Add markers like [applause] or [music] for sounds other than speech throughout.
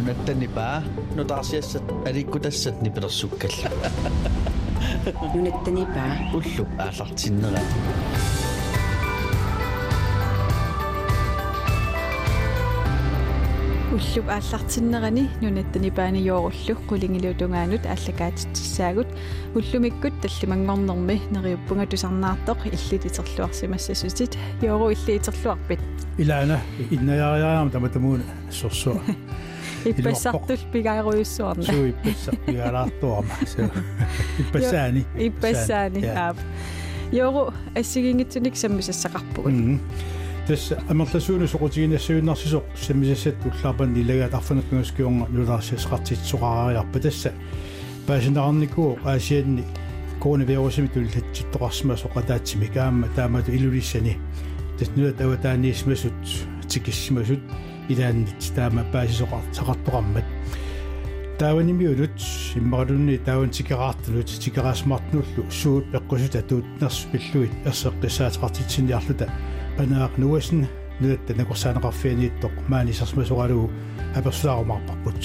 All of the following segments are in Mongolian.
нунаттанипаа нутаарсиассат аликкутассат нипилерсуккалла нунаттанипаа уллу ааллартиннера уллуп ааллартиннерани нунаттанипаани йооруллу qulingilutungaagut ааллакаатитсаагут уллумиккут таллимангорнерми нериуппунга тусарнаартоқ иллит итерлуарсимассасутит йоору илли итерлуарпит илаана иннаяариаама таматамуун сорсуа Hüppas sattus pigarus Suomeen. Suu hüppas pigarus Suomeen. Hüppas sääni. Hüppas sääni. Joru, essigingitsunik semmisessaqarpugun. Tässä äh, ammertasuuni soqutiginassuunnarsisoq semmisasset ullaapan nilagatarfanaqingaskiunga nularsiasqartitsoqaraariarpa tassa paasinaqarniku aasianni koronavirusimi äh, tullatjittoqarsma soqataatsimi kaamma taamatu ilulissani tasnuat awataaniismasut tikismasut илааннит таама паасисоқар сақартоқармат тааванимиулут иммаралунни тааван тикераартулут тикераасмартнуллу суут пеққусут атуутнерс пиллуит ерсеққисаатеқартитсиниарлута панаақ нуасн нуатта накорсаанеқарфианииттоқ маанисарсмасоқалугу аперсулаарумаарпарпут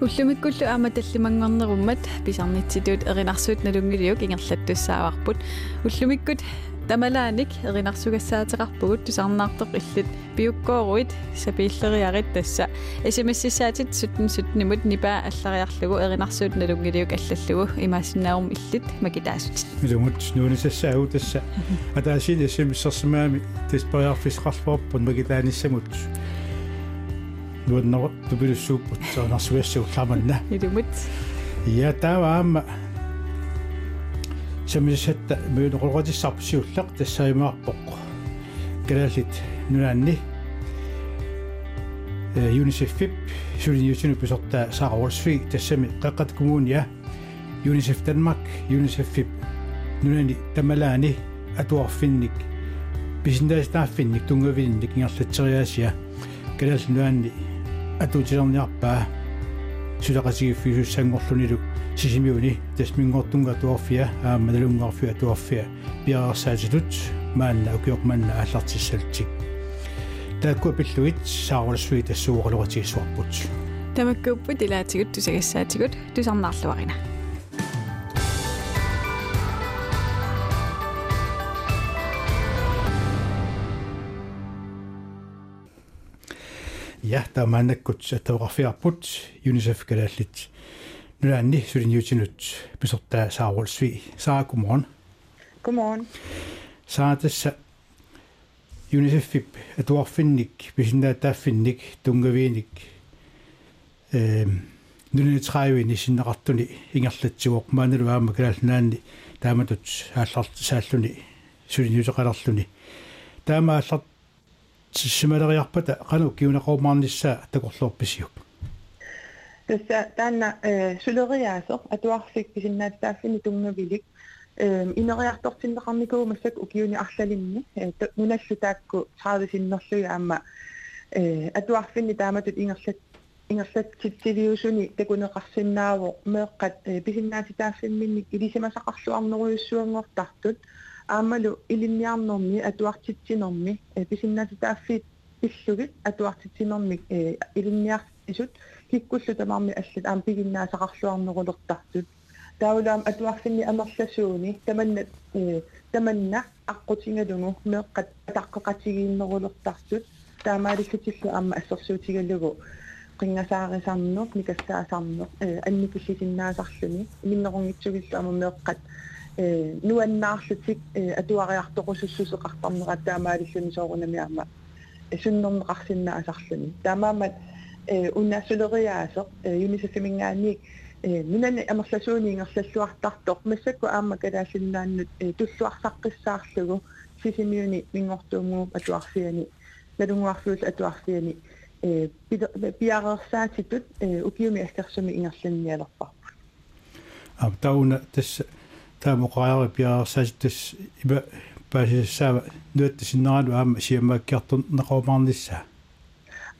уллумиккуллу аама таллимангорнеруммат писарнитситуут эринарсуут налунгилиук ингерлаттуссааварпут уллумиккут тамалааник эринарсугассаатеқарпугут тусарнаартоқ иллит. Пиуккооруит сапииллериарит тасса. Смссисаатит суттен сутнимут нипаа аллариарлугу эринарсуут налунгилиук аллаллугу. Имаассинаарум иллит макитаасут. Илумут нуунисассаагу тасса. Атаасин смссерсимаами теспаярфисқарлуарпун макитааниссамут нуаннер тупилуссууппут саанарсуассуу ламанна илумут. Я тааваама самисатта муунеқулратиссарпсиуллақ тассаимаарпоқ галалит нунаанни э юнисеф сулиниусину писорта сара уолсфи тассами қеққат коммуния юнисеф данмарк юнисеф нунани тамалаани атуарфинник бисиндаастааффинник тунгавинник ингерлатсериаасиа галал нуанни атуутилерниарпаа сулақасигиффисуссангорлунилу сисимиуни тасмингортунга туарфиа ааманалунгаарфиа туарфиа пиарсаатилут маанна укиорманна аллартиссалтик таакку пиллуит саарулсуи тассууqaluqatigissuarput тамаккуппут илаатигут тусагассаатигут тусарнаарлуарина ja таамаанаккут атауqarfiarput unicef калааллит Нулаанни сулиниутинут писортаа саарулсви саа гуморн гуморн саа тасса unicef атуарфинник писиннаатааффинник тунгавииник эм нунитраавини синнеқартуни ингерлатсуоқ маанеру аама калаалнаанни тааматут аалларт сааллуни сулиниутеқалерлуни таама аалларт сималериарпата кану киунеқормаарниссаа такорлуорписиуп тасса таанна э сулериаасо атуарфик писиннааттааффини тунгавилик э инериартортиннеқарникуу массак укиуни арлалинни нуналлу таакку саависиннерлуи аама э атуарфинни тааматут ингерлат ингерлатситсивиусуни такунеқарсиннаавоо меэққат писиннаатитааффимминник илисимасақарлуарнеруйуссуангортартут аамалу илинниарнэрми атуартитсинэрми писиннаатитааффит пиллугит атуартитсинэрми илинниарсисут киккуллу тамарми аллат аам пигиннаасақарлуарнерулертартут таулаам атуарфинни амерласууни таманна таманна аққутингалугу меэққат атаққеқатигииннерулертартут таамаалиссатиллу аама ассерсуутигаллугу qingasaarisarnuq mikassaasaarnuq annikillisinnaasaarluni minnequngitsugillu ama meeqqat nuannaarlutik atuariartoqussussuseqartarnerat taamaalilluni soorunami ama sunnerneqarsinnaasarluni taamaamat unnasuleriaasoq unisaffimingaanniik нунани амерласууни ингерллуартартоқ массакку аама калаасиннааннут туллуарсаққиссаарлугу сисимиуни мингортуумгуу атуарфиани налунгуарфиус атуарфиани э пиарерсаатитут укиуми аскерсуми ингерланниалерпарпу а тауна тас таамоқариари пиарерсаатит тас иба паасиссаава нуаттасиннералу аама сиамааккиартун неқомаарнissaа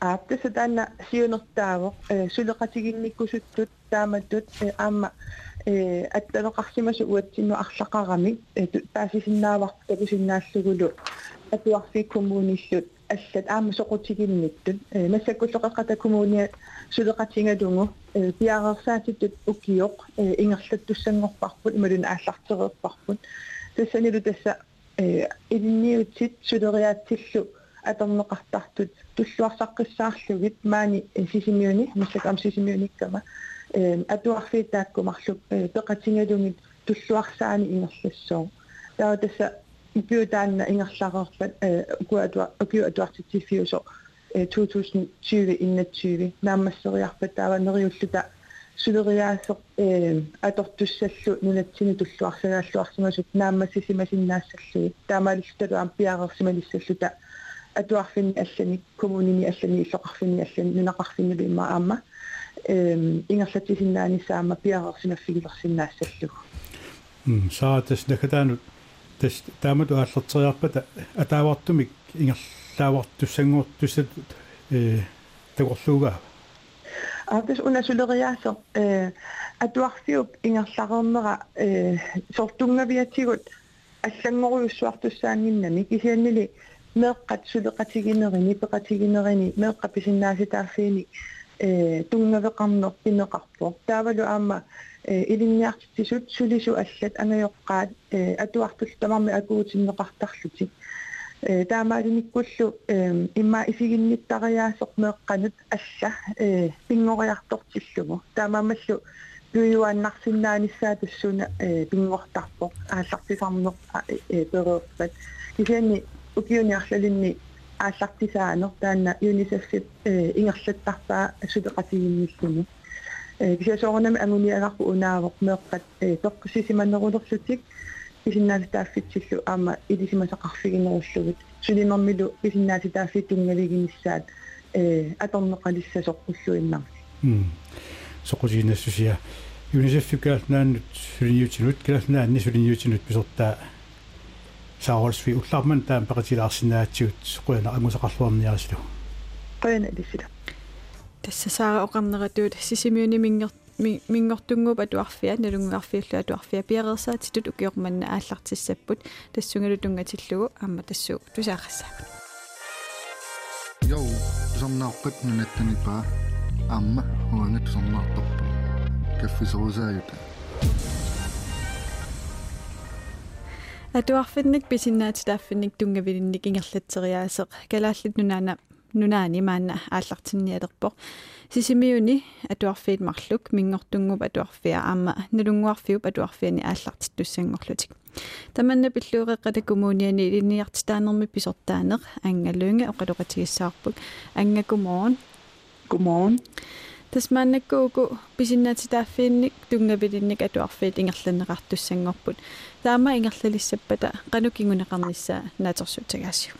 ааптаса таана сиунертаавоқ э сулеқатигинниккусуттут тааматтут аама э атталеқарсимасу уатсинну арлақарами паасисиннааварпу такусиннааллугулу атуарфи коммуниллут аллат аама соқутигинниттут э массаккуллоқеққата коммуния сулеқатингалугу э пиарерсаатиттут укиоқ э ингерлаттуссангорпарпут ималуна ааллартереерпарпут тассанилу тасса э илинниутит сулериаатсиллу аторнеқартартут туллуарсаққиссаарлугит маани сисимиуни массак ам сисимиуниккама э атуарфиитааккумарлук э пеқатингалугит туллуарсаани ингерлассоо таа тасса икуутаанна ингерлаарерпат э укуатуа укиу атуартитсиффиусо э 2020 иннатсиви наамассериарпат тааванериуллута сулериаасеқ э атортуссаллу нунатсини туллуарсагааллуарсимасут нааммассисимасиннаассаллуи таамааллуталу ампиареерсималиссаллута атуарфини аллани коммунини аллани иллоқарфини аллани нунақарфини бимма аама э ингерлатисиннаанissaама пиареерсимаффигилерсиннаассаллугу м саатас накатаанут тас таамату ааллертериарпата атаавартумик ингерлаавартуссангууртуссат э тагорлуугаа аатас унасулериаасо э атуарфиуп ингерларернера э сортунгавиатигут аллангоруйуссуартуссаангиннами кисианнили меэккат сулеқатигинерини пеқатигинерини меэкка писиннааситааффиини э тунгавеқарнер пинеқарпо таавалу аама э илинниартисут сулису аллат ангайоққаат э атуартул тамарми акуутиннеқартарлути э таамаалиниккуллу э имма исигинниттариаасоқ меэққанут алла э пингориартортиллугу таамаамаллу ююаннарсиннааниссаа тассуна э пингортарпо ааллартисарнеқ э переерпат кисианни укиуниарлалинни ааллартисаанер таанна юнисеффит э ингерлаттарпаа сулеқатигинниллуни э кисиасоорнами ангуниагарпу унаавоқ меэққат э тоққисисиманнерулерлутик кисиннааситааффитсиллу аама илисимасақарфигинеруллугит сулинэрмилу кисиннааситааффитунгавигиниссаат э аторнеқалиссасоқ уллуиннар м соқусинассусиа юнисеффи каалнааннут сулиниутинут каалнаанни сулиниутинут писортаа саорсви уллаарман таам пеқатилаарсинаатсиут қуяна ангусақарлуарниарисилу қуяна лисила тассасаара оқарнератуут сисимиуни мингер мингортунгуп атуарфиа налунгуарфиуллу атуарфиа пиареерсаатитут укиорманна ааллартиссаппут тассунгалу тунгатиллугу аама тассуу тусаақассаакут йоу сорнаарпат нунаттанипаа. Аама хуангат сорнаарторпу каффисоусааюта атуарфинник писиннаати тааффинник тунгавилинник ингерлатсериаасеқ калааллит нунаана нунаани маана ааллартинниалерпо сисимиуни атуарфиит марлук мингортунгуп атуарфиа аама налунгуарфиуп атуарфиани ааллартит туссангорлутик таманна пиллуuqeqqata коммуниани илиниартитаанерми писортаанеq ангалуинга оқалоқатигиссаарпут ангакумоон гумон тасмааннаккууку писиннаатитааффиинник тунгапилинник атуарфиит ингерланеқартуссангорпут таама ингерлалиссаппата qanukingунеқарнissaа наатерсуутагаасиу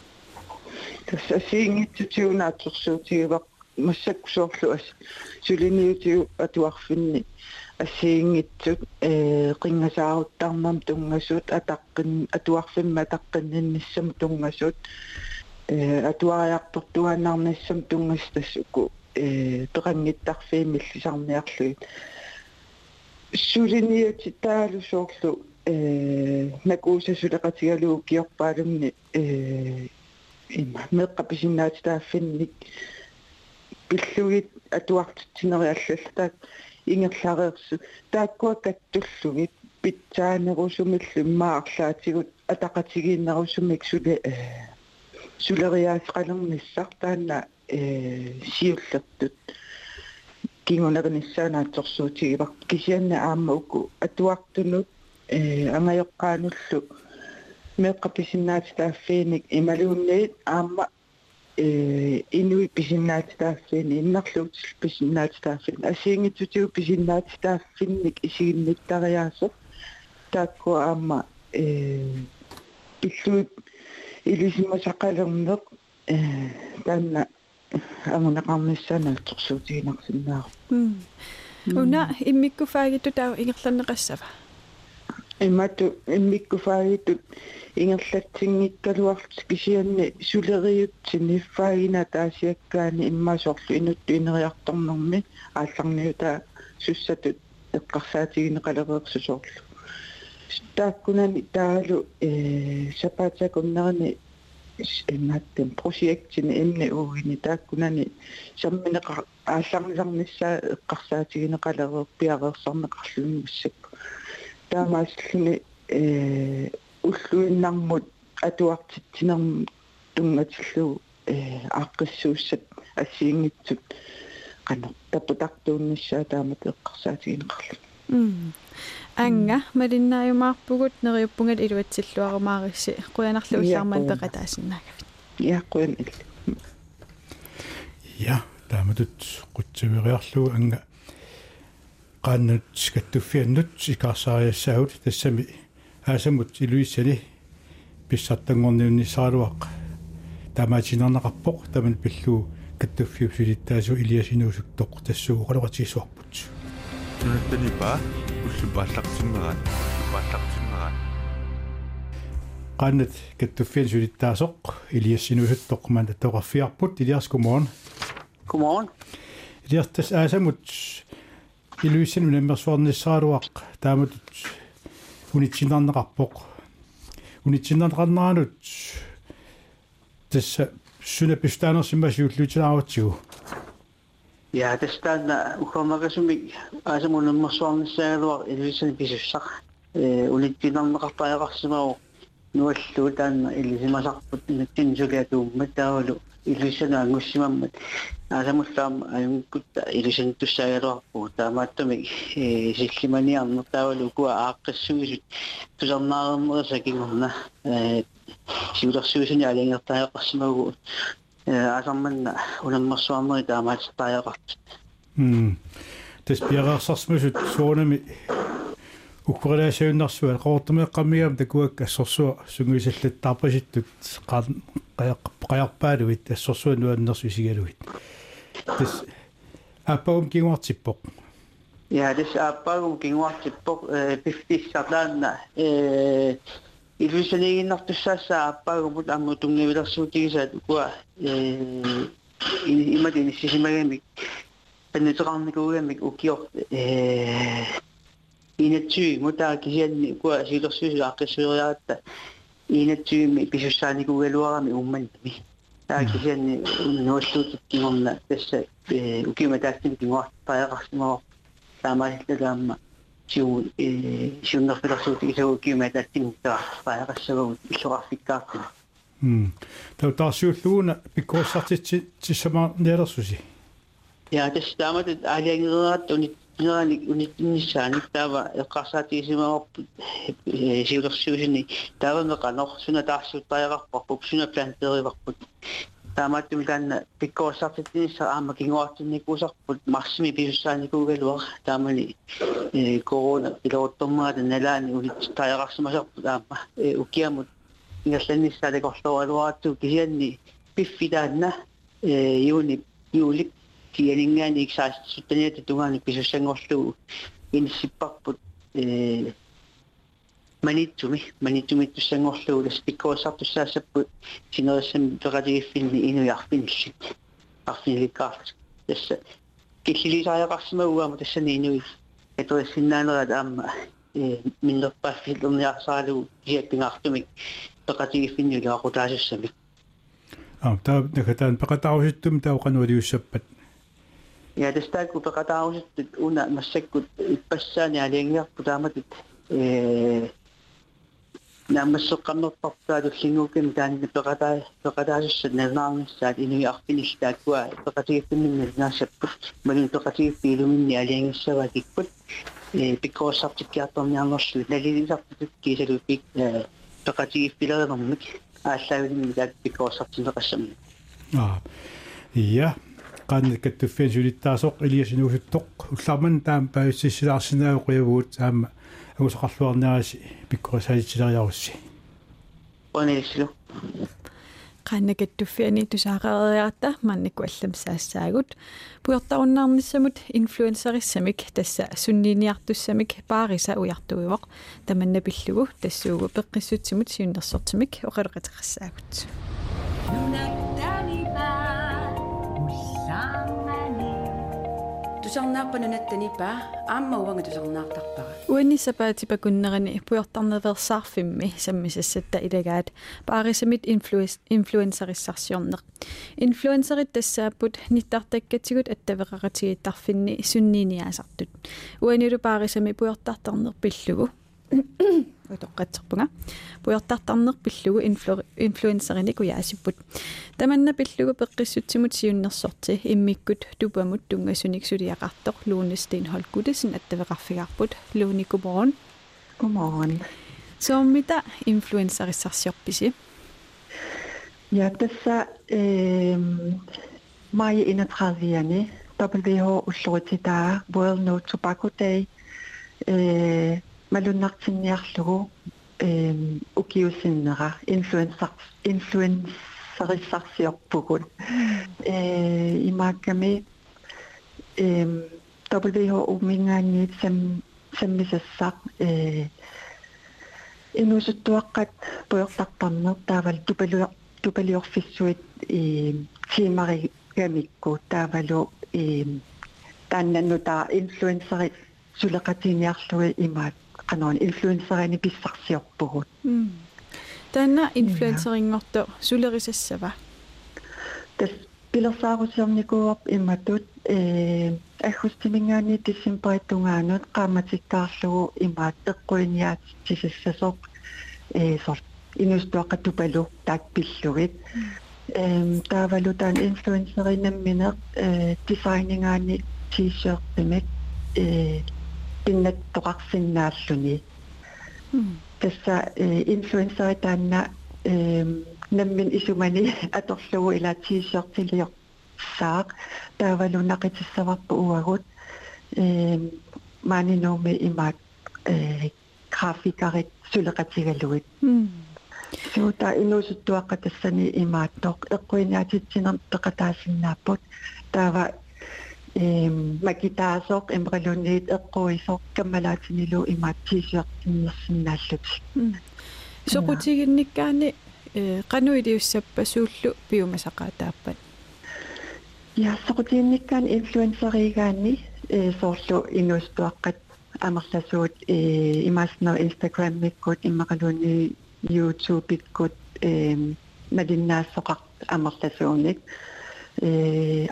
тасса сиингитсутиунаатсорсуутигивақ массаккусоорлу ас сулиниутиу атуарфинни ассиингитсут э қингасааруттарнам тунгасуут атаққин атуарфимма атаққиннинниссам тунгасуут э атуариартортуаннарнассам тунгас тассуку э перангиттарфиимиллисарниарлуит сулиниути таалусоорлу э накуусасулеқатигалуу киорпаалумни э има меққаписиннаатитааффинник пиллугит атуартитсинериаллаллаак ингерлареерсу тааккуа каттуллугит питсаанерусумиллу маарлаатигут атақатигииннерусумик суле э сулериаасқалерниссар таанна э сиуллертут кингунагниссаанаатсорсуутигивар кисианна аама уку атуартунут э ангайоққаануллу. Меққаписиннаатитааффииник ималуунниит аама э инуи писиннаатитааффини иннарлуутил писиннаатитааффин асиингитсутигу писиннаатитааффинник исигинниттариаасо. Таакку аама э пиллуит илисимасақалернеқ э таанна амунеқарниссаанаатсорсуутигинарсиннаа уна иммиккуфаагитту таа ингерланнеқассава? Иммату иммиккуфаагиттут ингерлатсингиккалуарлу кисианни сулериутсин иффаагина таасиаккаани иммаасорлу инутту инериарторнэрми аалларниута суссатут эққарсаатигинеқалереерсусоорлу тааккунани таалу э сапаатакуннерани имааттим прожектин имне угини тааккунани самминеқа аалларнисарнissaа эққарсаатигинеқалерер пиареерсарнеқарлунгуссакку таамааслуни э уллуиннармут атуартитсинерм тунгатиллу э ааққиссууссат ассиингитсут. Tapputaqtuunnissaa taamat eqqarsaatigineqarlu м анга малиннааюмаарпугут нериуппунгат илуатсиллуарумаарисси куянарлу уллаарман пеқатаасиннаагавит яаққуян ил я тааматут qutsuviриарлугу анга. Qaannut скаттуффианнут икаарсаариассаагут тассами аасамут илуиссани. Писсартангорниунниссааралуақ таамаатинернеқарпоқ таман пиллуу каттуффиусилиттаасу илиасинуусуттоқ тассуу қалоқатиисуарпут تنتني با والشباطلق تنغان والشباطلق تنغان قانت كتفين جولي التاسق إلي السنوش التقمان التوغفية بوت إلياس كومون كومون إلياس تسآسمت إلوسين من المصور نصار وق تامت ونتشنان نغبق ونتشنان غنانت تس سنة بشتانا سماشي وتلوتنا عوتيو ангуссимаммат асамуллаама аюнгкутта илуисан туссаагалуарпу таамааттамик э силлиманиарнер таавалу куа ааққиссугисут тусарнаарнерса кигорна э сиулерсуусани алингертаақарсимагу э асарманна унаммерсуарнери таамааттааяқарт м тас пиараарсарсмасут суунами уккорилаасиуннарсуа qoortumeqqammigaam takuak assorsuа сунгуисаллаттаарпаситтут qaa qajarpaaluit assorsuа нуаннерсу сигалуит тас аппаум кингуартиппоқ Ja, det er bare ging over til på 50 Sardana. Eh, illusioneringen nok det så så bare på den måde I fyrst en egin nokta sasa a bago bút amu dungi vila sugi gisa gua ima di nisi sima gamik bende zogani gu gamik uki ok ina tsui muta a kisian ni gua si lo sui a kisuri ata ina tsui mi bisu sani gu gelu arami umman mi a kisian ni umman o sui tuti ngomna desa uki umma dasi mi gingwa paya sama siŵn siŵn o'r ffyrwyswyd i ddw gymed a dim da fair a sylwyd i lloraffic gadyn. Daw da siŵr llwn bigos ati ti syma nera swsi? Ia, dys da ma dyd aliang ddod unit nisan dava qasati sima op siulursuusini dava meqanorsuna taarsuuttariaqarpup suna planteerivarput я тэс таамат алиангераат уни нерани унитнissaани таава эққарсаатигисимаорп сиулерсуусини таавамеқанор суна таарсуттаярарпарпуп суна плантериварпут таамааттум таанна пиккооссартитнисса аама кингуартинникуусарпут марсими писуссааникуугалуар таамани э корона пилооттормаата налаани улит таярарсимасарпут аама э укиамут ингерланниссаалакорлуалуаратсу кисианни пиффитаанна э юни юлик кианингаани иксаассуттаниата тугаани писуссангорлугу инсиппарпут э манитсуми манитсуми туссангорлугу лас пиккоосартуссаассаппут синериссам пеқатигиффинни инуиарфиниллит арфиниликкаарт тасса киллилисааяқарсимагуама тассани инуи эториссиннаанерат аама э миннерпааффилерниарсаалугу киаппингаартумик пеқатигиффинни лаақутаасуссами а таа накатаан пекатааруситтум таоқануалиуссаппат я тастааку пеқатааруситтут уна массаккут иппассаани алиангиарпу тааматут э намассоққарнерпартаалуллингукками таанни пеқатаа пеқатаасуссат нернаарниссаат инуиарфиниллааккуа пеқатигиффиннинна наасаппут малун пеқатигиффиилуминни алиангиссава кикпут э пиккоосартиккиарторниарнерлу налилисартут кисалу пик э пеқатигиффилернэрмик ааллаагулимми таат пиккоосартинеқассами а я qaan kattuffian sulittaasоq iliasinuusuttoq уллаарман таам паиссисилаарсинаа қуявуут таама агусоқарлуарнераси пиккорисаалитсилериарусси онелисилу qannakattufiani tusaareeriarta mannikku алламсаассаагут пуйортаруннаарниссамут инфлуенсерисsamik тасса сунниниартуссамик паариса уяртуивоқ таманна пиллугу тассуугу пеққиссутсимут сиуннерсортимик оқалеқатеқассаагут Nunaktanipa, usamani, тусарнааппанунаттанипаа аама уанга тусарнаартарпара уаннисапаати пакуннерани пуйортарневерсаарфимми саммисассатта илагаат. Паарисамит инфлуенс инфлуенсериссарсиорнеq инфлуенсерит тассааппут ниттартаккатигут аттавераратигиттарфинни сунниниаасартут уаниулу паарисами пуйортартарнер пиллугу утоққатсерпунга пуйортартарнер пиллугу инфлуенсерини куяасиппут таманна пиллугу пеққиссутсимут сиуннерсорти иммиккут тупамут тунгасуник сулиақартоқ луунни стенхолд гудесен аттавеқарфигарпут лууни гуморон Godmorgen. сооммита инфлуенсериссарсиорписи Ja, tässä ähm, mai 31. WHO ulluutitaa World No Tobacco Day. Äh, малуннартинниарлугу эм укиусиннера инфлуенсар инфлуенсарissarsiorpugul э имаакками эм WHO мингаанниит сам саммисассақ э инусуттуаққат пуйортарпарнер таавал тупалуа тупалиорфиссуит э тимари гамикку таавалу э тааннаннута инфлуенсари сулеқатиниарлуи имаат Qanoon influencerani pissarsiorpugut таана инфлуенсерингорто сулерисассава тас пилерсаарусиорникууап имматут э аггустимингаани тиссимпариттунгаанут qaamatittaarlugu имаат эққуиниаат тисассасоқ э сор инустуақатупалу таак пиллугит эм таавалу таан инфлуенсеринамминеқ э дизайнингаани t-shirt-тимик э пиннаттоқарсиннааллуни тасса инфлуенсери таанна наммин исумани аторлугу ила тишертилиор саақ таавалу нақитиссаварпу уагут э манинооми имаат э графикарит сулеқатигалугит суута инуусуттуаққа тассани имааттоқ эққуинаатитсинер пеқатаасиннааппут таава эм макитаасоқ эмралунниит эққуисоқ каммалаатинилу имаатсиисиартиннерсинааллут соқутигинниккаани э qanуилиуссаппа сууллу пиумасақаатааппат. Я соқутигинниккаани инфлуенсеригаани э соорлу инуустуаққат амерласуут э имааснер инстаграм миккут иммақалуни youtube иккут э надиннаассоқар амерласууник э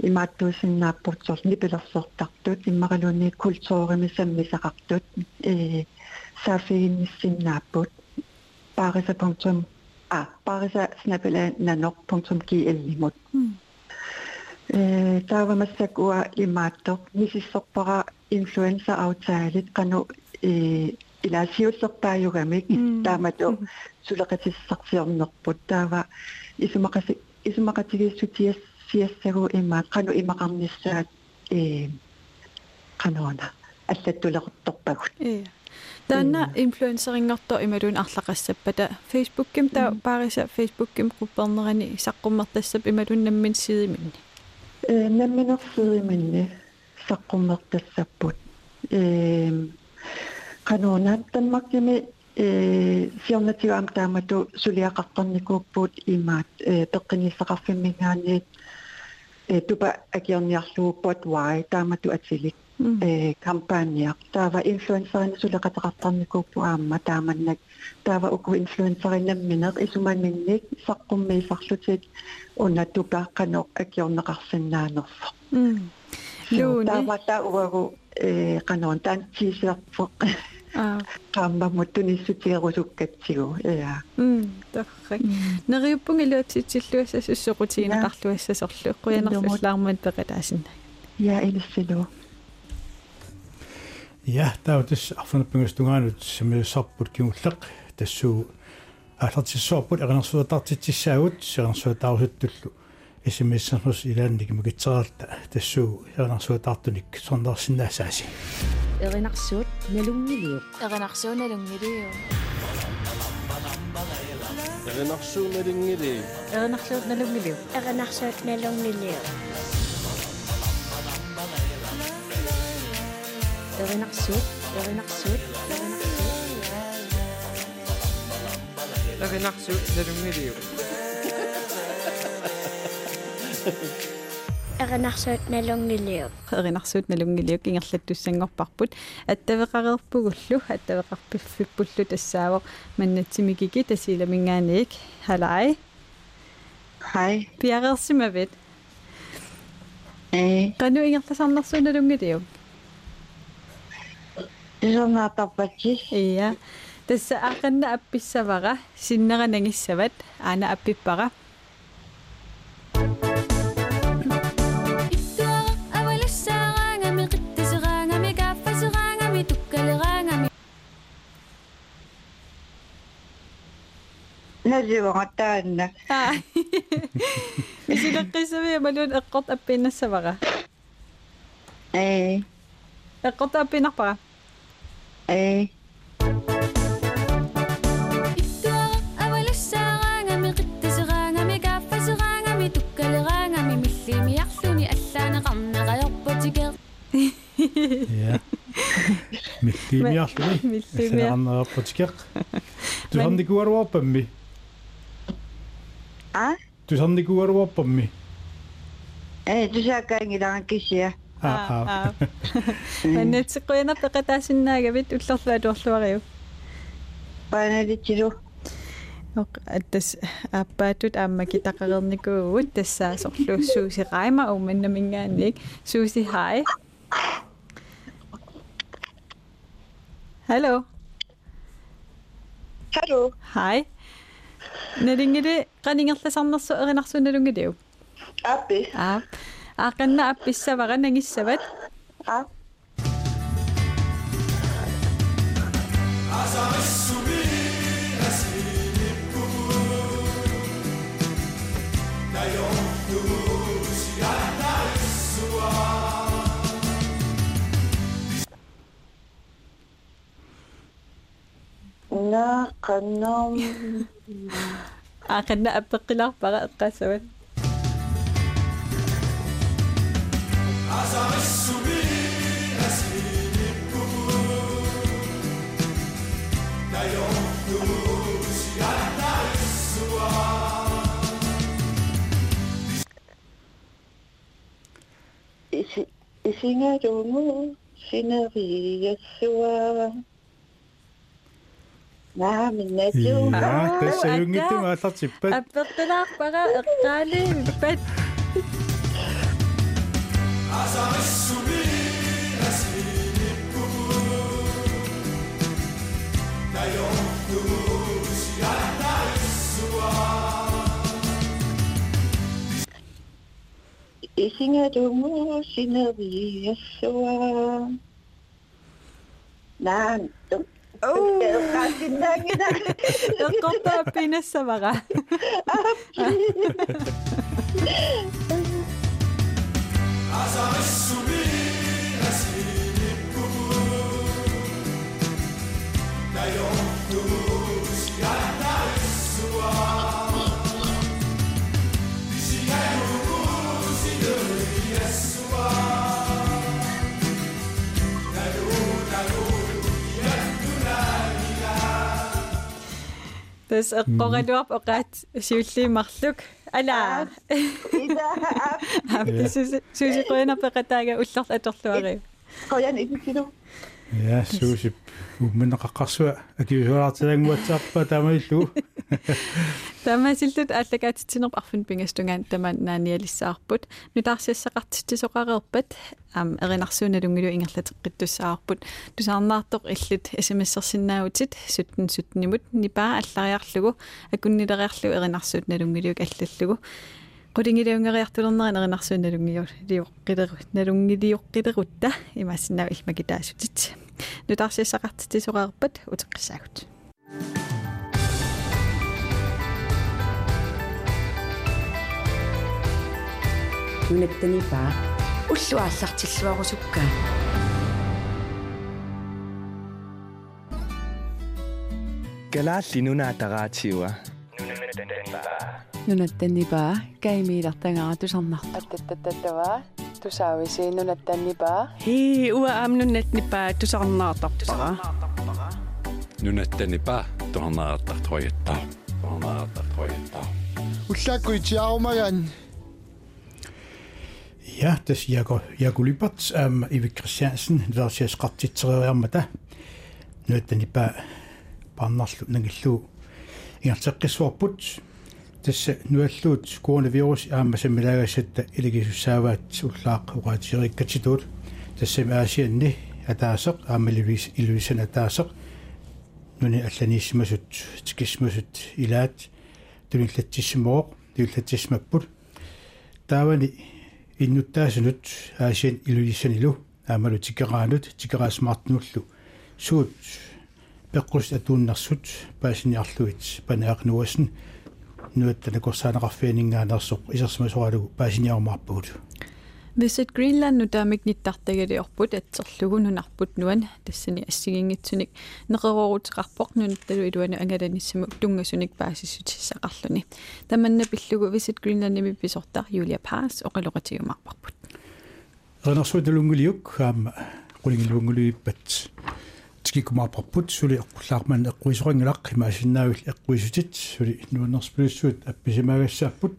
ам имааттуусиннааппутсор нипилерсортартут иммаралуни культуурими э сафигинниссиннааппут париса.com а париса снапела nanor.gl-имут э таавамассакуа имааттоқ нисиссорпара инфлуенса аутаалит кану э илаасиуллерпааюгамик таамату сулеқатиссартиорнерпут таава исумақаси исумақатигиссутиас сиассагу имаат кану имақарниссаат э канаона аллаттулеқутторпагут э таана инфлуенсерингорто ималуун арлақассаппата фейсбукким таа паариса фейсбукким қуппернерани саққуммертассап ималуун наммин сидиминни э намминерсидиминни саққуммертассаппут э канаона танмаккими э сиорнатигаам таамату сулиақартарникууппут имаат э пеққинissақарфиммингаанниит э тупа акиорниарлуу потвай таамату атилик э кампания таава инфлуенсерин сулеқатеқартарникууппу аама тааманнак таава уку инфлуенсеринамминеқ исуманинник саққуммиисарлутит уна тупа қано акиорнеқарсинаанерфо лууни таава таа уагу э канон тан тисерфо qaamba muttunissutiерусуккатсигу иа м таррак нериуппунгилуатситсиллуаса суссоқутигинеқарлуассасорлу қуянерлуллаармат пеқатаасинна я илиссилу я таутис арфунаппингастунгаанут самиуссарпут киуллеқ тассуу аалартиссуарпут эрнерсуатартитсаагут сернерсуатаарусуттуллу смс-нус илаанник мукитсералта тассуу эрнерсуатаартуник сорнерсиннаасааси эринарсуут налунгилиу эринарсуу налунгилиу эринарсуу налунгилиу эринарсуут налунгилиу эринарсуут налунгилиу эринарсуут эринарсуут эринарсуут налунгилиу эринарсуут налунгилиу эринарсуут налунгилиук ингерлаттуссангорпарпут аттавеқарерпугуллу аттавеқарпиффиппуллу тассаавоқ маннатсимикики тасиламингааник халай хай пиарерсимавит э кану ингерласарнарсуут налунгилиу исернаатарпатсис ия тасса аақанна апписсавара синнера нагиссават аана аппиппара nasivangattaan. Ah. Isilakay sabi, balun akot apin na sa baka. Eh. Akot apin na pa. Eh. Ja. Mit dem Jahr. Mit dem Jahr. Mit dem Jahr. Du hast dich gut erworben, mich. Миллимиарлуни. Миллимиар. Саанераппутикеқ. Тусарникуаруарпамми. а Тусарникуаруарпамми. э тусаакаангилараккисиа Аа. аа маннатсиққуяна пеқатаасиннаагавит уллерлуа туорлуариу паналитилу ок аттас аппаатут аама китақарерникуугут тассаасорлу сууси райма уманнамингааник сууси хай Hallo. Hallo. Hej. Naringede qaningerlasarnersu erinarsuunalungaliu. Appi. Аа. Аақанна апписсавара нагиссават. Аа. на канам Agenda appelant par القسوة عزم السبيل أسليم الكبور لا يهدوش يدع السوار سيناريو سيناريو السوار Аа, тассаюнгитту мааллартиппат. аппеққиларпара эққаали пат. исингаруmu sinariyassua наам Oh. Jag droppar alpinessa bara. Absolut. Тэс эққорадуарп оqaат сиуллиимарлук ала. Аппис сусиқуина пеқатаага уллерл аторлуари. qoyan исисилу Ja, суусип умминеқаққарсуа акиусуаартилангуатсаарпа тамаиллу. Тамасиллут ааллагаатитсинерп арфун пингастунгаан тама нааниалиссаарпут нутаарсиассақартитсоқарерпат ам эринарсууналунгилу ингерлатеққиттуссаарпут тусаарнаартоқ иллут смсерсинаагутит суттен суттнимут нипаа аллариарлугу. Акуннилериарлу эринарсуут налунгилук аллаллугу. Qulingiliunngeriartulernerin erinarsuunalungiu liuqqileru nalungiliuqqilerutta имассинаа илмакитаасутит нутаарсиассақартитсоқарерпат утеққиссаагут нунаттанипаа уллуааллартиллуарусуккаа галаалли нунаатараатиуа нунаттаннипаа каймиилартангара tusaavisiin nunetten nipaa? Hii, ua am nunnet nipaa tusaan naatappaa. Nunetten nipaa tuohon naattat hoijettaa. Tuohon naattat hoijettaa. Ullakui tjaumagan. Ja, tässä Jakob Jakulipats, ähm, äm, Ivi Christiansen, versias katsitsarjärmätä. Er Nyt nipää pannarlu, nangillu, på Iartseqqissuarput. Тасса нуаллуут коронавирус аама саммилагассатта илигисуссааваат уллаақ уqaатисериккатитуут тассами аасианни атаасеқ аама илуис илуисан атаасеқ нуни алланииссимасут тикисмасут илаат туниллатсиссимооқ туллатсисмаппут таавани иннуттаасунут аасиан илуиссанилу аамалу тикераанут тикераасмартнуллу суут пеққус атууннарсут паасиниарлуит панаақнуасн нуаттана корсаанеқарфианингаанерсоқ исерсмасоралугу паасиниармаарпагут Visit Greenland nu таамик ниттартагали орпут атсерлугу нунарпут нуан тассани ассигингитсуник неқероорутеқарпоқ нунатталу илуана ангаланиссаму тунгасуник паасиссутиссақарлуни таманна пиллугу Visit Greenland ними писортар Юлия Паас оқалоқатигумарпарпут ренерсууталунгулиук хаама qulingilunguluippat tikikumaarparput suli eqqullarman eqquisoringalaq imaasиннаавил eqquisutит suli nuannerspulussуут апписимаагаассааппут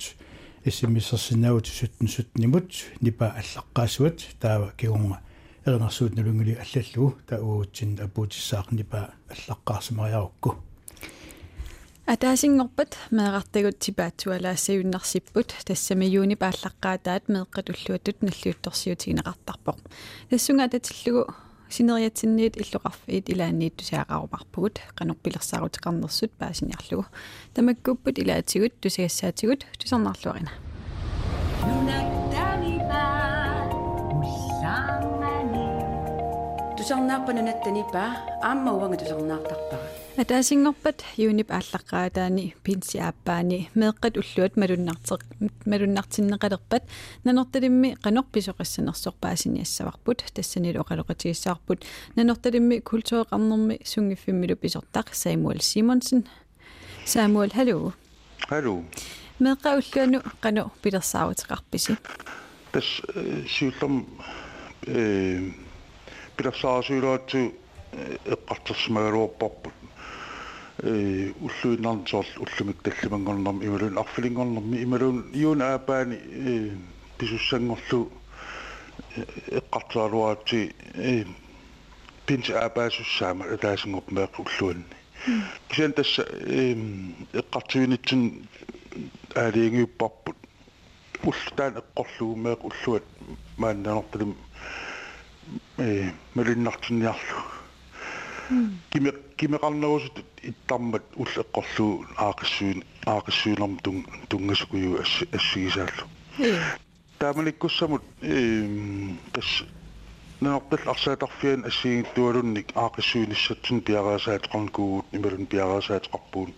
иссимиссерсинаавут суттн сутнимут нипа аллаққаасуат таава кигунга эрнерсуут налунгули аллаллугу та уутсин аппуутиссаақ нипа аллаққаарсимариарукку атаасингорпат меэқартагут типаатсуалаассаюннарсиппут тассами юуни пааллаққаатаат меэққат уллуатут наллиутторсиутигинеқартарпоқ тассунга татиллугу синериатсинниит иллоқарфиит илаанниит тусааақарумарпугут канорпилерсаарутеқарнерсут паасиниарлугу тамаккуппут илаатигут тусагассаатигут тусарнарлуарина тусарнааппананаттанипаа аама уанга тусарнаартарпара атаасингорпат юунип ааллаққаатаани пинси ааппаани меэққат уллуат малуннартеқ малуннартиннеқалерпат нанорталимми қанорписоқиссанерсорпаасиниассаварпут тассанилу оқалоқатигиссаарпут нанорталимми культуреқарнерми сунгиффиммилу писортақ Самуэл Симонсен Самуэл халло Hallo. меэққа уллуану қано пилерсаавутеқарписи Тас сиуллам э пилерсаасуилаатсу эққартэрсимагалуарпарпут э уллуиннарнсоор уллумик таллимангорнарми ималун арфилингорнарми ималун иун аапаани писуссангорлу эққартаалуаати э пинс аапаасуссаама атаасингоп меэқ уллуанни кисен тасса эққартуинитсин аалиингиуппарпут уллутаан эққорлугу меэқ уллуат мааннанорталим э малиннартинниарлу киме кимеқарнерусут иттармат уллеққорлуу аақиссуин аақиссуинерм тун тунгасукую ассигисааллу таамаликкуссамут э тас нэртал арсаатарфиан ассигиттуалунник аақиссуиниссатсин пиараасаатеқарникуугут ималун пиараасаатеқарпуун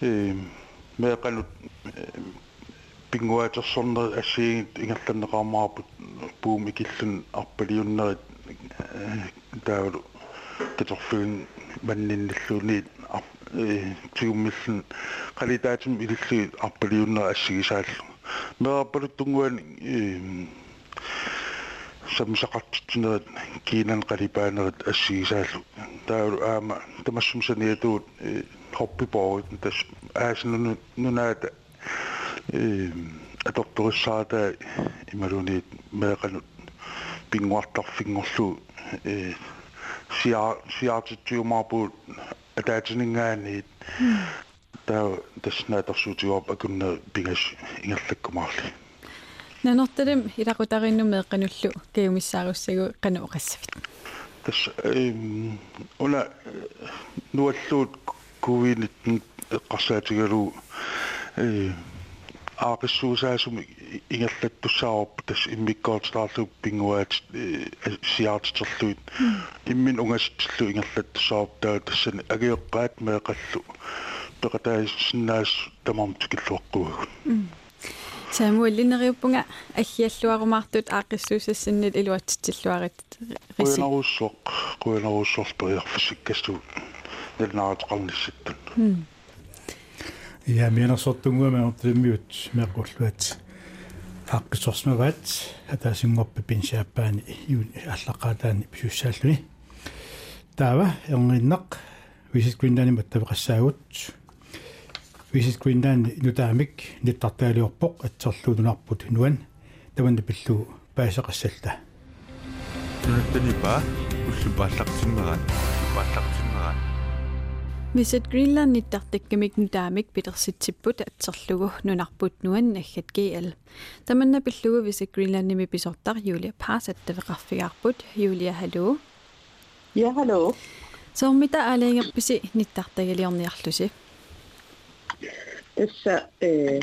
э меқанут пингуатерсорнер ассигит ингерланнеқармаарпут буум икиллун арпалиуннерит таавалу таторфуун маннинниллуунит э тиуммиллун қалитаатим илиллуит арпалиуннер ассигисааллу мераппалут тунгуан э самсақартитсинерит кинан қалипаанерит ассигисааллу таавалу аама тамассумсаниатуут хоппипоорит тас аасинуну нунаата э аторториссаата ималуни меэқанут пингуартарфингорлу э сиаатитсиумаарпуут атаатинингаани таа таснааторсуутиуап акунна пигас ингерлаккумаарли нанорталим илақутаринну меэққануллу каюмиссааруссагу қану оқассавит тас эм уна нуаллуут кувинит эққарсаатигалу э аақиссуусаасуми ингерлаттуссаарпу тас иммиккоортаарлу пингуаат сиаартитерлуит иммин унгасиллу ингерлаттуссаарпу таа тассани агиоққаат меэқаллу пеқатаиссиннаас тамам тикиллуаққуагу Самуэл линериуппунга аллиаллуарумаартут аақиссуусассиннит илуатсиллуарит риси куинаруссоқ куинаруссорл периарфисиккасту нэлнааратеқарниссаттун Ja, menar sortunga me ortimiut meqqulluat aaqqissorsmavaat ataasinngorpa pinsiappaani iun allaqaataani pisussааллуни таава ерниннақ visit greenland маттавеқассаагут visit greenland нутаамик ниттартаалиорпоқ атсерлуунунарпут нуан таманна пиллу паасеқассалта нунаттанипа уллупааллартиммерат пааллартиммерат Misset Greenland i tartakkamik nutaamik pilersitsipput atserlugu nunarput nuannaggat GL. Tamanna pillugu visit Greenlandimi pisortar Julia Paas attaveqarfigaarput Julia hallo. Ja hallo. Soormita aaliingerpisi nittartagaliorniarlusi. Tässä eh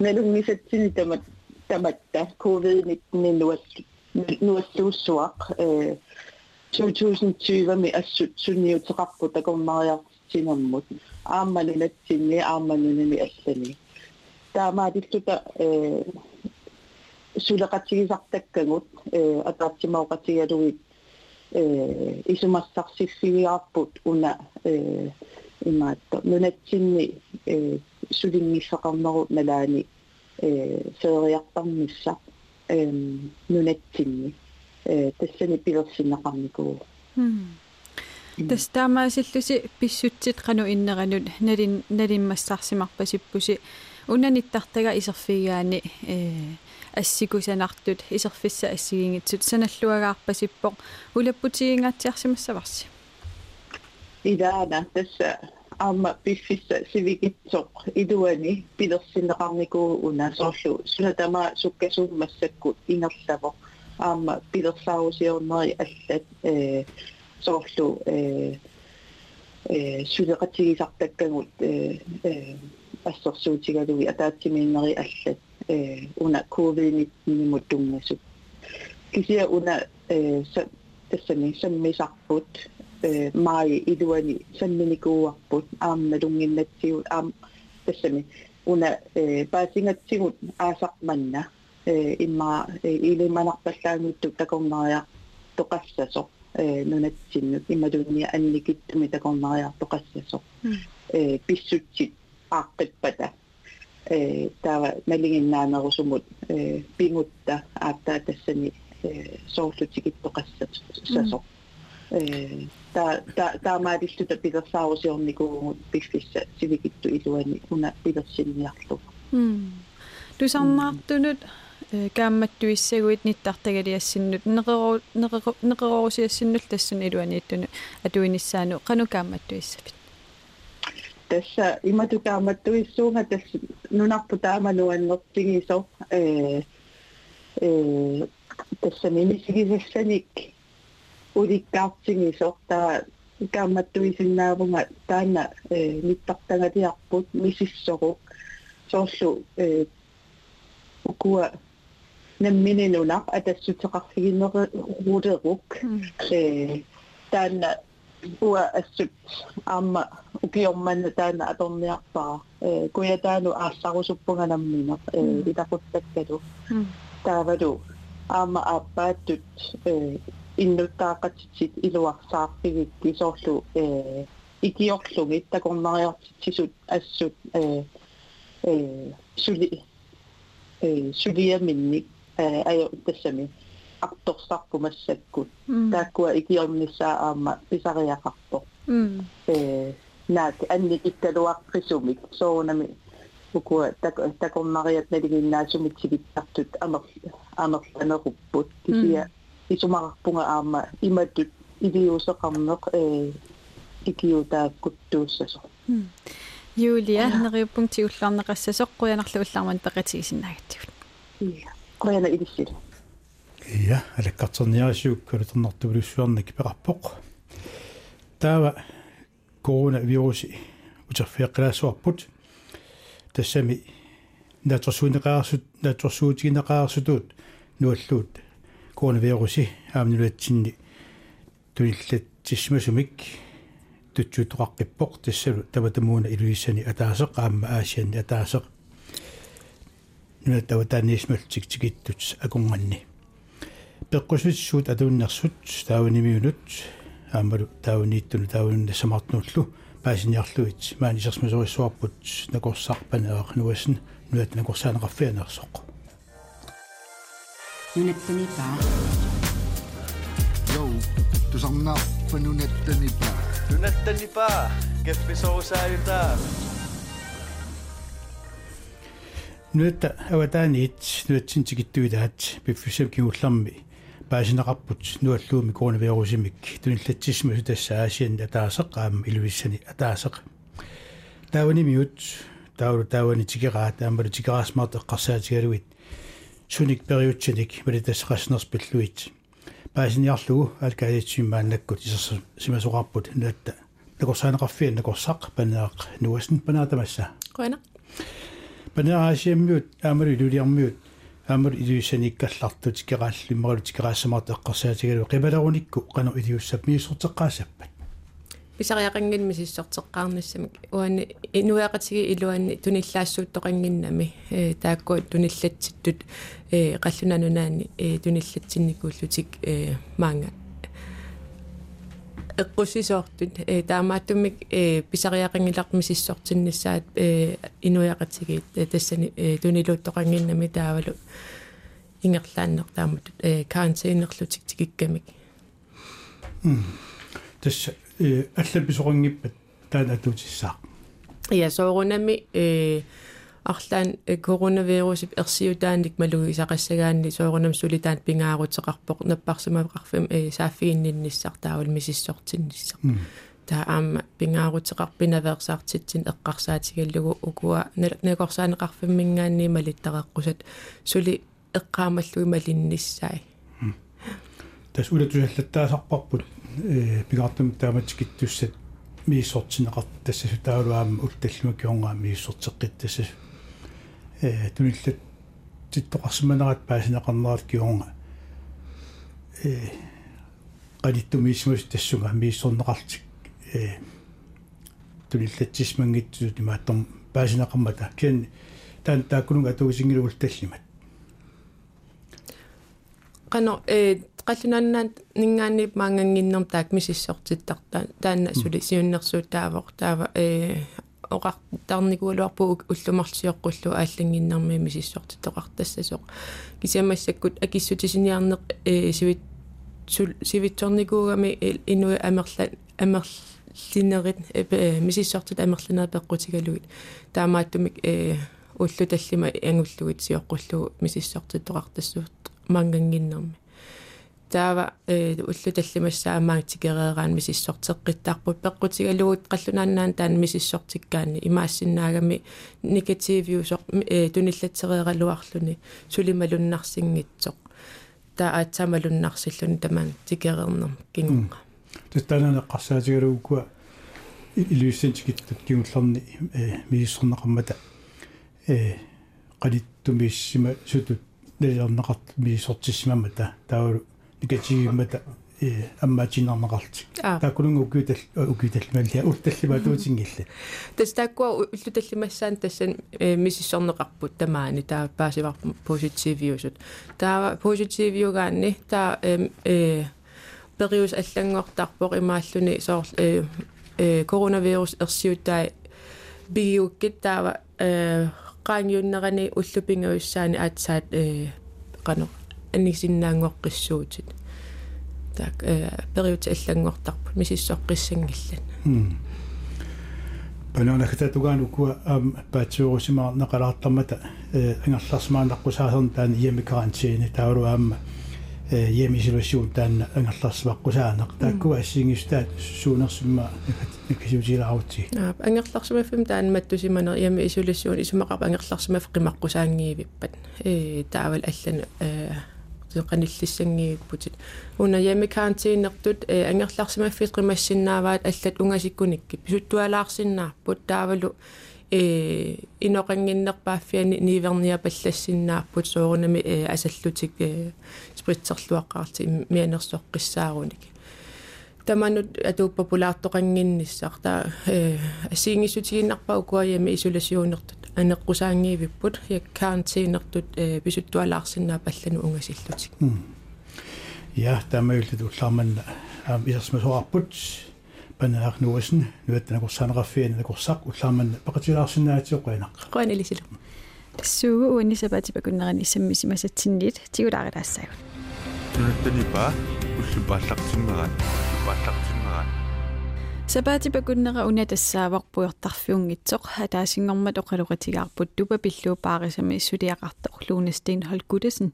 nalungisatsin tamat tamatta covid-19 nuassi nuassuussuaq eh 2020 mi assut sunniutseqarput takormariartu sunniuteqarpu takormariartinermut aammalunatsinni aammanunimi allani taamaatilluta eh suleqatigisartakkagut eh ataartimauqatigaluit eh isumassarsiffigиарпут уна eh имаатто нунатсинни э сулингиссақарнеру налаани э фериартармисса э нунатсинни э тассани пилерсиннақарникуу тастаамаасиллуси писсутсит qaну иннеранут налин налиммассарсимарпасиппуси унаниттартага исерфигаани э ассикусанартут исерфисса ассигингитсут саналлуагаарпасиппоq улаппутигингаатсиарсимассаварси идаана тасса аама пиффисса сивигитсоқ идуани пилерсиннеқарникуу уна соорлу сунатама суккасуумассаккут ингерлаво аама пилерсаарусиорнери аллат э соорлу э э сулеқатигисартаккагут э э ассорсуутигалуи атаатсимииннери аллат э уна ковид-19 тунгасут кисия уна э тассани саммисарпут э май идуани санминикууарпут аамналунгиннатсигут аам тассами уна э паасингатсигут аасарманна э имма илиманарпаллаагуттук такорнариа тоқассасо nunatsinu imaluunnia annikittum takornariarto qassasu pissutsit aaqqitpata taava nalinginnaanerusumut pingutta. Aattaa tassani soorlutikitto qassat saso ta ta ta ma dilluta pilersaarusiornikuugut piffissa sivikittu iluani una pilersinniarlu mm. Du Sanna, du nu kaammattuissaguit nitt'artagaliassinnu neqeruusiassinnul tassun iluaniittunu atuinissaanu qanu kaammattuissapit tässä imatu kaammattuissuunga tässä nunarpu taamaluannertigiso ee ee tässä minisigisallanik ulikkaartigiso taa kaammattuisinnaapunga taanna ee nitt'artagaliarput misissoru soorlu ee ukua наммининунақ атассутеқарфигиннерулерук э таана уа ассут аама укиорманна таана аторниарпаа э куятаану аассарусуппунганаммина э итақуттаккалу таавалу аама ааппааттут э иннуттаақатсит илуарсаарпигикки соорлу э икиорлугит такорнариартитсисут ассут э э сули э сулиаминник э аю тассами артторсарпумассаккут тааккуа икиорнissaа аама писариақарпо э наат анни итталуаққисумик соонами укуа так такорнариат налигиннаасумит сигиттартут амер амерланеруппут кисия исумарпунга аама иматут илиусеқарнеқ э икиутааккуттууссасо Юлия нериуппунти уллаарнеқассасоқ қуянарлу уллаарман пеқатигисиннаагатсигут қуяна илиссил ja алаккартерниарисууккулу тернартулуссуарник пеқарпоқ таава коронавируси утерфиаққилаасуарпут тассами наторсуунеқарсут наторсуутигинеқарсутуут нуаллуут коронавируси аамнулатсинни туниллат тисмасумик тутсуутоқаққиппоқ тассалу таватамууна илуиссани атаасеқ аама аасианни атаасеқ нуна таватааниисмалтик тигиттут акунганни пеққусуссуут атууннэрсут тааванимиунут аамалу тааванииттуну тааванунна самартнуллу паасиниарлуит маани серсмасориссуарпут накорсаарпанеақ нуасн нуат накорсаанеқарфианерсоқ нунаттанипаа Йоу, тусарнаарпа нунаттанипаа нунаттанипаа кеффисоусааюта нуатта аватааниит нуатсин тигиттуилаат пиффисам кигулларми паасинеқарпут нуаллууми коронавирусимик туниллатсисма сутассаа аасиан атаасеқ аама илуиссани атаасеқ таавани миут тааву таавани тигераа таамали тигераасмаат эққарсаатигалуит суник периутсиник малитассеқаснерс пиллуит паасиниарлугу алкаалитсимааннаккут исерс симасоқарпут нуатта накорсаанеқарфиан накорсақ панаақ нуасн панаатамасса қуана панаасиаммиут аамали илулиармиут аамали илуиссаниккаллартут керааллиммералу кераассамарт эққарсаатигалу қималеруникку қану илиуссап мииссортеққаасаппат писариақангинми сиссортеққарнассамик уани инуяқатиги илуанни туниллаассууттоқангиннами э тааккуат туниллатситтут э қаллунанунаани э туниллатсинникууллутик э маанга эққусисоортут э таамааттумик э писариақангиларми сиссортиннссаат э инуяқатиги тассани э тунилууттоқангиннами таавалу ингерлааннер таамат э карантинерлутик тикиккамик тасса э аллаписоқангиппат таана тутиссаа я соорунами э арлаан коронавирусип ерсиутааник малуги сақассагаанни соорунам сулитаат пингаарутеқарпоқ наппарсимавақарфим э сааффииннинниссар таавал мисиссортинниссар таа аама пингаарутеқарпинаверсаартитсин эққарсаатигаллугу укуа накорсаанеқарфиммингаанни малиттареққусат. Сули эққаамаллуи малинниссаи тас улатусаллаттаасарпарпут э пигаартум тааматикиттуссат мииссортинеқар тассасу таалуаама утталлума кионгаа мииссортеққиттассасу э туниллат титтоқарсиманерат паасинеқарнерат кионга э qalittumiismus tassuga miissorneqartik э туниллатсисмангитсуут имааттор паасинеқармата киан таан тааккунунга атуусингилугул таллимат qano э qallunaannaat ningaanniip maangangиннерм таак мисиссортиттарта таанна сули сиуннерсуут таавоқ таава э оқартарникуулуарпу уллумарлиоққуллу ааллангиннэрми мисиссортитоқартассасоқ кисиамассаккут акиссутисиниарнеқ э сивит сивитсорникуугами инуи амерла амерлинерит мисиссортит амерлинер пеққутигалугит таамааттумик э уллу таллима ангуллугит сиоққуллу мисиссортитоқартассуут мангангиннэрми таава э уллу таллимассаа маатикереерaan мисиссортеққиттаарпут пеққутигалугут қаллунааннаан таан мисиссортиккаани имаассиннаагами негативиусоқ э туниллатсереералуарлуни сулималуннарсингитсоқ. Таа аатсамалуннарсиллуни тамаан тикерернер кингуqa тастаанаанеққарсаатигалуукуа илуиссантикиттут кигуллерни э мисиссорнеқармата э қалиттумииссима сутут нэлернеқарт мисиссортиссимамата таавалу никатигиммата э аммаатинарнеқартик тааккулунга укиутал укиуталлималлиа утталлима туутингилла тас тааккуа уллуталлимассаан тассан миссиссорнеқарпут тамаани таа паасивар позитивиусут таа позитивиугаанни таа э периус аллангортарпоқ имааллуни соор э э коронавирус ерсиутаа бигиуккит таава э qaangiunnerani ullupinguissaani aatsaat э qano аннисиннаангоққиссуутит так э периут аллангортарпут мисиссоққиссангилlan панаанахтатугаанукуа аам паатсуурусимаа неқалаартармата э ангерларсмаанаққусаасерн таан иами карантиини тауру аама э иами силуссуун таан ангерларсмаққусаанеқ тааккуа ассингистаат суунерсимма никисутилаавути аа ангерларсимаффим таан маттусиманер иами исулуссуун исумақарп ангерларсимаф қимаққусаангиивиппат э таавал аллану э qanillissangigipputit una yami karantiinertut angerlarsimaffit qimassinnaawaat allat ungasikkunikki pisuttualaarsinnaarput taavalu э иноқангиннерпааффиани ниверниа паллассиннаарпут соорунами асаллутик спритсерлуаққарти мианерсоққиссааруник таманут атуу популаартоқангинниссар таа э ассиингиссутигиннарпа укуаями исуласиунертут анеққусаангиивиппут я карантинертут э писуттуалаарсинаа паллану унгасиллутик я тамауллут уллаарманна аам ирсмасоарпут панаақ нуасн нуаттанакорсаанеқарфиана накорсақ уллаарманна пақатилаарсинаатиоқуинақ қуанилисилу тассуугу уанисапаатипакуннерани иссаммисимасатсиннит тигулаариаассагут нуаттанипа уллупааллартиммерат пааллартиммерат сапаати пакуннера уна тассааварпуйортарфиунгитсоқ атаасингормат оқалуқатигаарпут тупа пиллуупаарисами иссулиақарта орлуунастин холкудасен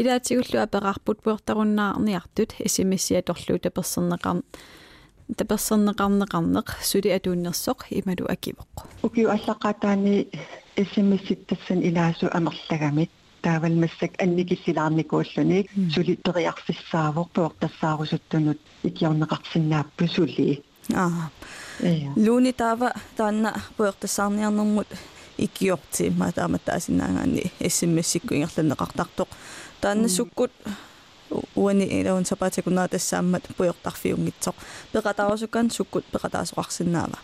илаатигуллу апераарпут пуйортаруннаарниартут эсимиссиа торлуу таперсернеқар таперсернеқарнеқарнеқ. Сули атууннерсоқ ималу акивоқ. Укиу аллақатаани эсимисситтассан илаасу амерлагамит таавалмассак анникиссилаарникууллуни сули периарфиссаавор пуортассаарусуттунут икиорнеқарсинааппу сули аа луни таава таанна пуертассаарниарнэрмут икиорти ма таама таасинаагаани эссиммассикку ингерланеқартартоқ таанна суккут уани илаун сапаатикунаа тассааммат пуйортарфиунгитсоқ пеқатаарусуккан суккут пеқатаасоқарсинаава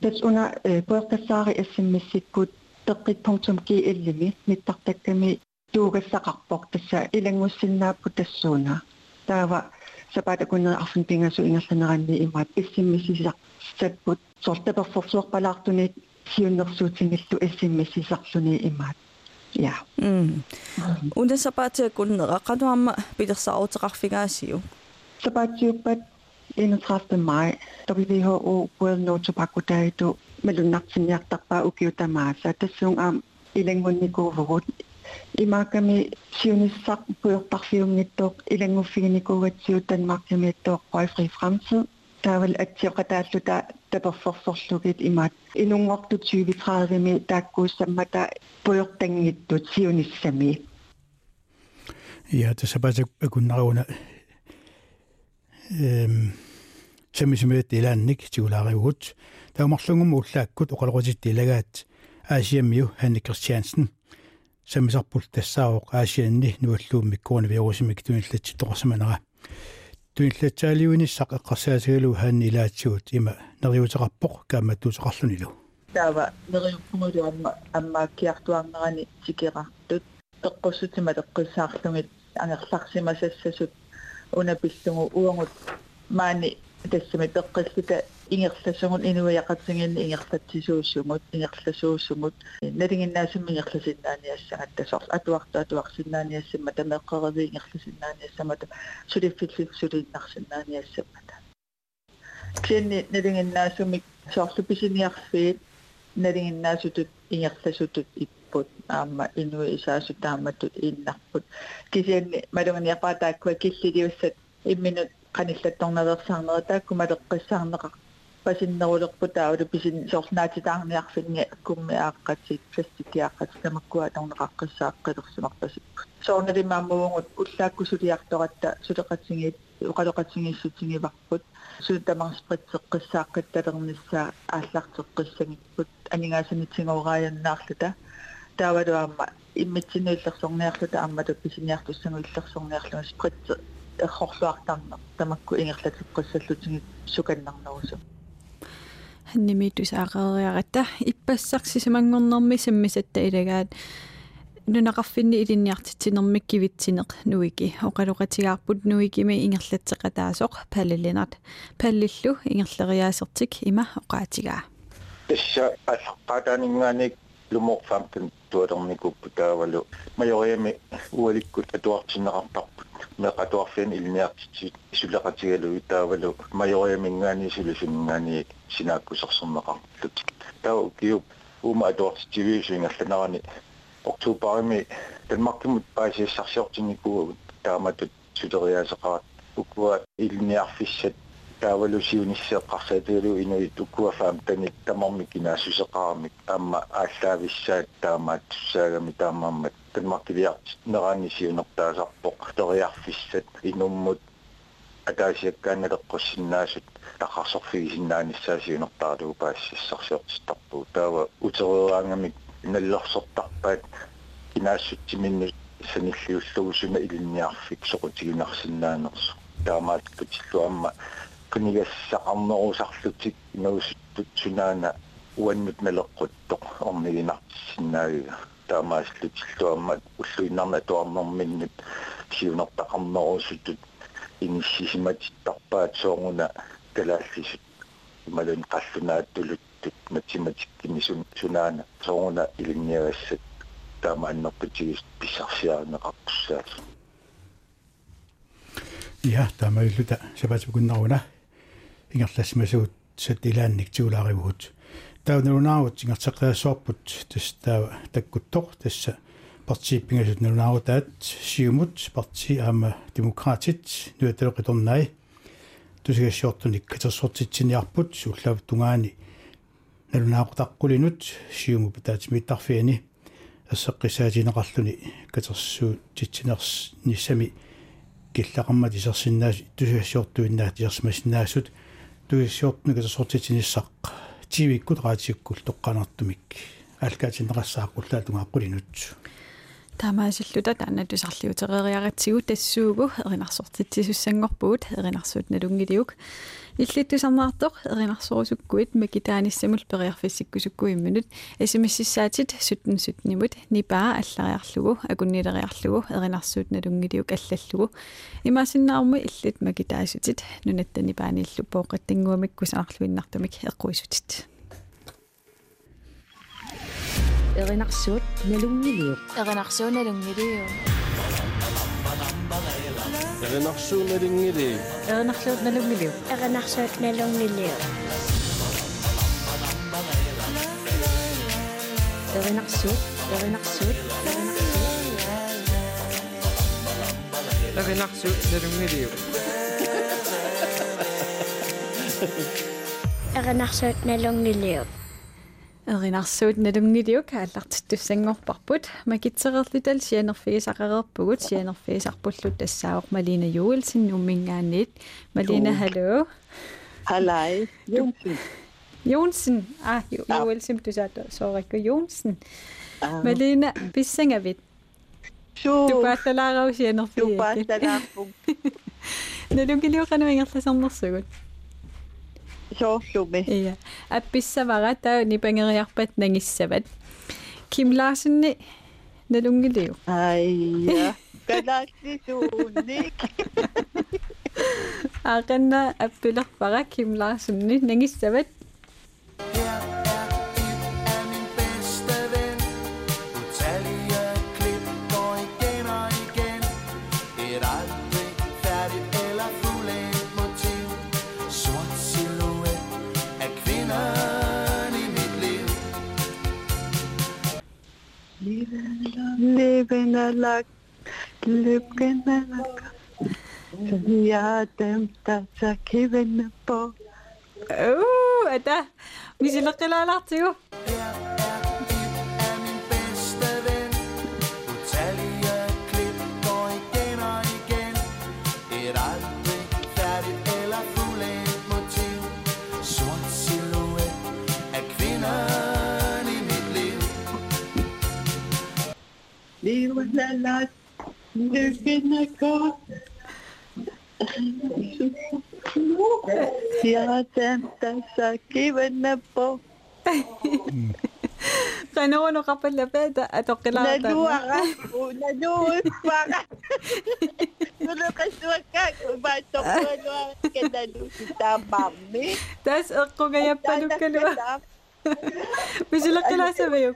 тас уна пуертассаари эссиммассиккут теққит.ки иллими миттартакками туугассақарпоқ тасса илангуссиннааппу тассууна таава сапаатакуннера арфин пингасу ингерланеранни имаат эссиммисисақ саппут сортаперфорсуарпалаартуни сиуннерсуутингиллу эссиммисисарлуни имаат ja унда сапаатиакуннера кануамма питерсаарутеқарфигаасиу сапаатиуппат 31. maj WHO World No Tobacco Day tu melunartiniartarpaa ukiutamaasa tassung aam ilangunnikuuvurut имааками сиунissaq puyortarfiungittuuq илангуффигникуугатсиут танмаркимиаттуоq røgfri fremtid таавал атсиоқатааллута таперфорсорлугит имаат инунгорту 2030 ми тааккууссаммата пуйортангиттут сиуниссами ja tässä pääsee kun nauna эм самисимэт илаанник тигулаариугут таумарлунгум уллааккут оқалоқутит илагаат аасиаммиу ханни кристиансен. Самисарпул тассаавоқ аасианни нуаллууммик коронавирусимик туинлатси тоқарсаманера туинлатсаалиунissaq эққарсаасигалу хаанни илаатсуут има нериутеқарпоқ кааматтуутеқарлунилу таава нериуппугулу амма аммааккиартуарнерани тикерартут эққуссутима теққиссаарлугит ангерларсимасассасут унапиллугу уангут маани тассами пеққиллута ингерласугут инуяқатсигинни ингерлатсисууссумут ингерласууссумут налингиннаасимми ингерласиннааниассагат тасорл атуарта атуарсиннааниассамма тамеққереви ингерласиннааниассамата сулиффиллик сулииннарсиннааниассамата кенни налингиннаасумик соорлу писиниарфиит налингиннаасутут ингерласутут иппут аама инуи исаасу тааматтут ииннарпут кисианни малуганиарпаатааккуа киллилиуссат имминут qanillattornaversaarnera taakkumalеққиссаарнеqa пасиннерулерпу таавалу писин соорнаатитаарниарфинни аккумми ааққатсит пластикиааққат тамаккуа торнеқаққиссааққилерсимарпасип соорналимааммуугут уллааккусулиарторатта сулеқатсигиит уқалоқатсигиссутсигиварпут султамарспритсеққиссааққат талерниссаа ааллартеққиссагиппут анигаасанитсигоорааяаннаарлута таавалуаама иммитсинуиллерсорниарлута аммату писиниартуссагу иллерсорниарлуга спритсе эрхорлуартарнер тамакку ингерлатеққиссаллутиги суканнарнерусу ханнимитус аарериарата иппассарсисимангорнэрми саммисатта илагаат нунақарфинни илинниартитсинермик кивитсинеқ нуики оқалоқатигаарпут нуикими ингерлатсеқатаасоқ паллилинат паллиллу ингерлериаасертик има оқаатигаа тасса аллаққатаанингааник луморфамтэн туалерникуппу таавалу майориами уаликкут атуартиннеқартарпут meqatuarfiin ilniartitik sulaqatigalu taavalu majoriaminggaani silusingaani sinaakkusersermeqartut taa kiup uma atuartitivi suingallanarani ortuuparimi danmarkimut paasiassarsiortinikuugut taamatut suleriaaseqarat ukkuat ilniarfissat таавалу сиунissеэққарсаатигалу инуи туккуафаам тани тамарми кинаасусеқарамик аама ааллаависсаат таамаат туссаагами таамааммат танмаркилиарт нераани сиунертаасарпоқ ториарфиссат инуммут атаасиаккааналеққуссиннаасут тақарсорфигисиннааниссаа сиунертаалуу паассиссарсиортиттарпуу таава утерераангамик наллерсортарпаат кинаассутсиминну саниллиуллугу суна илинниарфик соқутигинарсиннаанерсу таамаат кутиллуамма кунигассақарнерусарлутик нуусуттут сунаана уаннут налеққуттоқ орнигинартиссинаагига таамааслутиллуаммат уллуиннарна туарнэрминнут сиунертақарнерусутут иниссисиматиттарпаат соонгуна калааллисут малун қаллунааттулуттут математиккини сунаана соонгуна илинниагассат таамааннерпутигис писсарсиаарнеқарпуссаат Ja, tämä on lytä. Se pääsi kun nauna. Ingallasimasuut сат илаанник тиулааривгут таунерунаарут сингартеққиассуарпут тас таа таккуттоқ тасса партиппингасут нерунаарутаат сиумут парти аама демократит нуаталеқиторнай тусигассуортуник катерсуортитсиниарпут суллав тунгаани налунаақутаққулинут сиуму патаатимиттарфиани ассеққисаатинеқарлуни катерсуу титсинерс ниссами киллақармат исерсиннаас тусигассуортуиннаат исерсмассинаассут туиссуортну катерсуортитсиниссақ тивиккут раатиккул тоққанартумик алкаатинеқассааққуллаа тунгааққулинут таамаасиллута таана тусарлиутерериаратсигу тассуугу эринарсортитсисуссангорпугут эринарсуут налунгилиук иллиттусарнаартоқ эринарсорусуккуит макитааниссамул периарфиссиккусуккуиммунут эсимиссисаатит суттун сутнимут нипаа аллариарлугу акуннилериарлугу эринарсуут налунгилиук аллаллугу имаасиннаарму иллит макитаасутит нунаттани паанииллу пооқаттингуамиккусаарлуиннартумик эққуисутит Renaxion Nelung Nilio. Renaxion Nelung Nilio. Renaxion Nelung Nilio. Renaxion Nelung Nilio. Renaxion Nelung Nilio. Renaxion Nelung Nilio. Renaxion Nelung Nilio. Renaxion Nelung Nilio. Эринарсуут налунгилиук ааллартиттуссангорпарпут макитсерерлутал сианерфигисақарерпугут сианерфигисарпуллут тассаавоқ малина юулсин нуммингаанниит малина халло Halai. Jonsen. Jonsen ah юулсим тусаато сооракку Jonsen малина писсангавит Суу. тупааллалаарау сианерфиги Тупааллалаарпуг. налунгилиуқану ингерласарнерсугут соорлуми ия апписсавара таа нипангериарпат нагиссават ким ларсенни налунгилиу айя. [laughs] Галассисууник аақанна аппилерпара ким ларсенни Lübenelag, Lübenelag. Ja, dem tasakibenepo. Oh, ده مش اللي قلالاتيو. Yeah. et voilà là, le Sénacor. يا تمتسكي والنبو قانون قبل لبادة أتقلا ندوغ ندوغ فقط تسأل قوغا يبتلو كلوا بجي لقلا سبيوك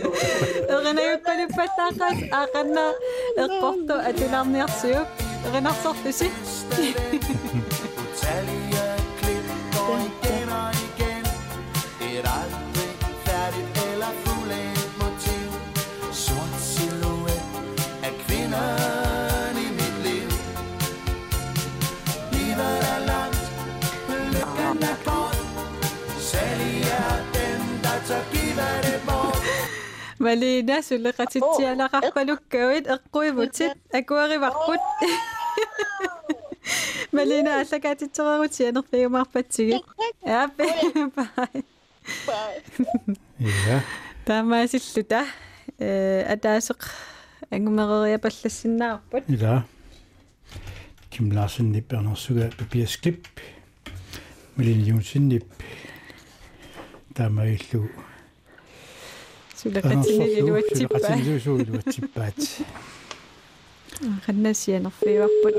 Renard, il pas à Renard. Porto, tu sort de chez... kivende erinajuqqaluppattaaqas aaqanna eqqortu atularniarsiuk erinarsortusi малина сулеқатитсиалақарпалуккауит эққуивутит акуариварпут [laughs] малина аллакаатитсерерутианерфигумаарпатсигит [laughs] ааппи бай я таамаасиллута э атаасеқ ангумерериапаллассиннаарпут ила سلقتني للواتيبات سلقتني للواتيبات غناسي أنا في وقت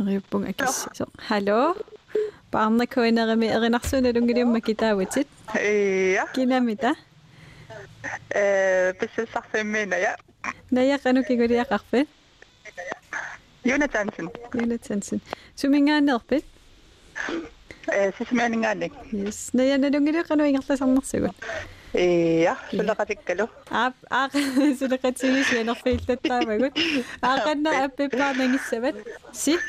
نغيبون إكس هالو بعمنا كوينا غمي غنحسونا لونجري ما كتاوتت إيه كينا متى بس صح مينا يا نيا قانو كيقول يا قخفي يونا تانسن يونا تانسن شو من غان نغبت سيسمعني غانك يس نيا نلونجري قانو يغطي صمنا سيقول Ja, sul on ka pikk elu. aga [laughs] sul on ka tsiviis ja noh, pilt, et ta või kui. aga no peab ka mängisse või? siin.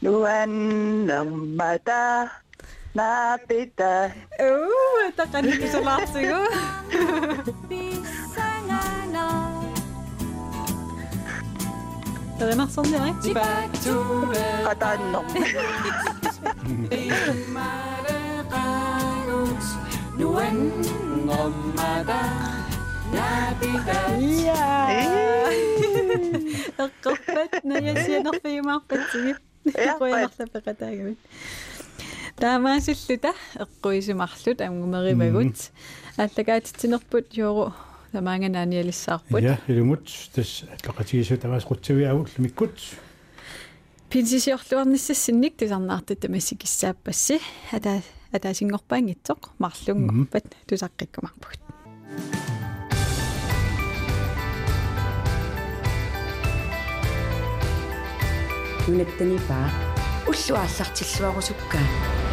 luen napita. Oo, takan ko sa lahat siguro. T'as la marche en direct Tu vas tout Attends, non. Yeah. قفت نيا سي نخفي таамаасуллута эққуисумарлут амгумеривагут аллагаатитсинерпут юуру тамаанганааниалиссаарпут я илумут тас пақатигису тамаас қутсавиагу лумиккут пинсисиорлуарниссассинник тусарнаартут тамассикиссааппасси ата атаасингорпаангитсоқ марлунгорпат тусаққиккумарпут нунаттанипаа уллуааллартиллуарусуккаа